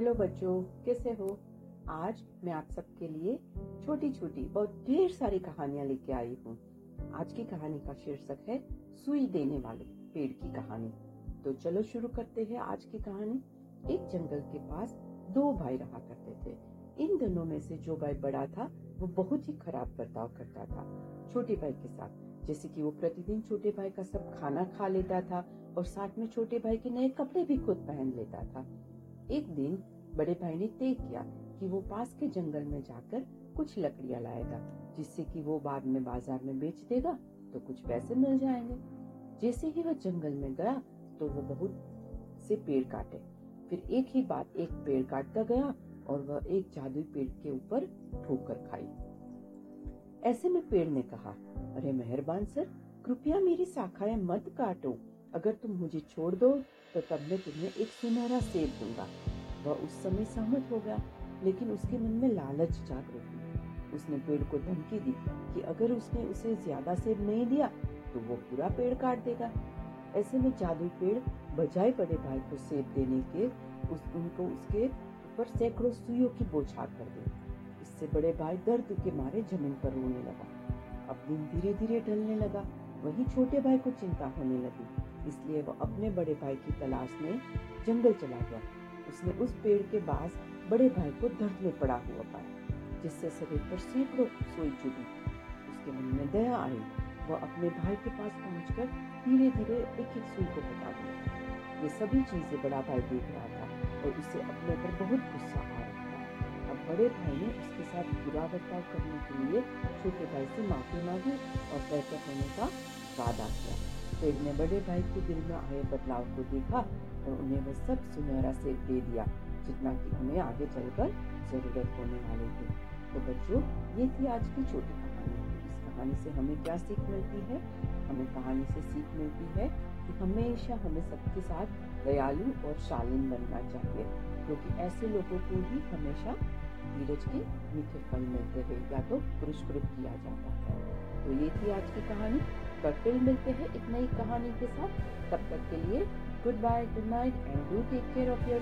Hello बच्चों, कैसे हो? आज मैं आप सबके लिए छोटी छोटी बहुत ढेर सारी कहानियाँ लेके आई हूँ। आज की कहानी का शीर्षक है, सुई देने वाले पेड़ की कहानी। तो चलो शुरू करते हैं आज की कहानी। एक जंगल के पास दो भाई रहा करते थे। इन दोनों में से जो भाई बड़ा था, वो बहुत ही खराब बर्ताव करता था। छोटे भाई के साथ, जैसे कि वो प्रतिदिन छोटे भाई का सब खाना खा लेता था और साथ में छोटे भाई के नए कपड़े भी खुद पहन लेता था। एक दिन बड़े भाई ने तय किया कि वो पास के जंगल में जाकर कुछ लकड़ियाँ लाएगा, जिससे कि वो बाद में बाज़ार में बेच देगा तो कुछ पैसे मिल जाएँगे। जैसे ही वह जंगल में गया तो वो बहुत से पेड़ काटे। फिर एक ही बात एक पेड़ काटता गया और वह एक जादुई पेड़ के ऊपर ठोकर खाई। ऐसे में पेड़ ने कहा, अरे मेहरबान सर, कृपया मेरी शाखाएँ मत काटो। अगर तुम मुझे छोड़ दो तो तब मैं तुम्हें एक सुनहरा सेब दूँगा। वह उस समय सहमत हो गया, लेकिन उसके मन में लालच जाग रही। उसने पेड़ को धमकी दी कि अगर उसने उसे ज़्यादा सेब नहीं दिया तो वो पूरा पेड़ काट देगा। ऐसे में जादुई पेड़ बजाय बड़े भाई को सेब देने के उस, उनको उसके ऊपर सैकड़ों सुइयों की बोछार कर दी। इससे बड़े भाई दर्द के मारे ज़मीन पर रोने लगा। अब दिन धीरे धीरे ढलने लगा। वही छोटे भाई को चिंता होने लगी। इसलिए वो अपने बड़े भाई की तलाश में जंगल चला गया। उसने उस पेड़ के पास बड़े भाई को दर्द में पड़ा हुआ पाया, जिससे शरीर पर सैकड़ों सोई चुभी। उसके मन में दया आई। वह अपने भाई के पास पहुंचकर धीरे धीरे एक एक सुई को बता दिया। ये सभी चीज़ें बड़ा भाई देख रहा था और उसे अपने पर बहुत गुस्सा आ रहा था अब बड़े भाई ने उसके साथ बुरा बर्ताव करने के लिए छोटे भाई से माफ़ी मांगी और बेहतर होने का वादा किया। पेड़ ने बड़े भाई के दिल में आए बदलाव को देखा और उन्हें वह सब सुनहरा से दे दिया, जितना कि उन्हें आगे चलकर ज़रूरत होने वाली थी। तो बच्चों, ये थी आज की छोटी कहानी। इस कहानी से हमें क्या सीख मिलती है? हमें कहानी से सीख मिलती है कि हमेशा हमें सबके साथ दयालु और शालीन बनना चाहिए, क्योंकि ऐसे लोगों को ही हमेशा धीरज के मीठे फल मिलते हैं या तो पुरस्कृत किया जाता है। तो ये थी आज की कहानी। कल फिर मिलते हैं एक नई कहानी के साथ। तब तक के लिए good bye good night and do take care of your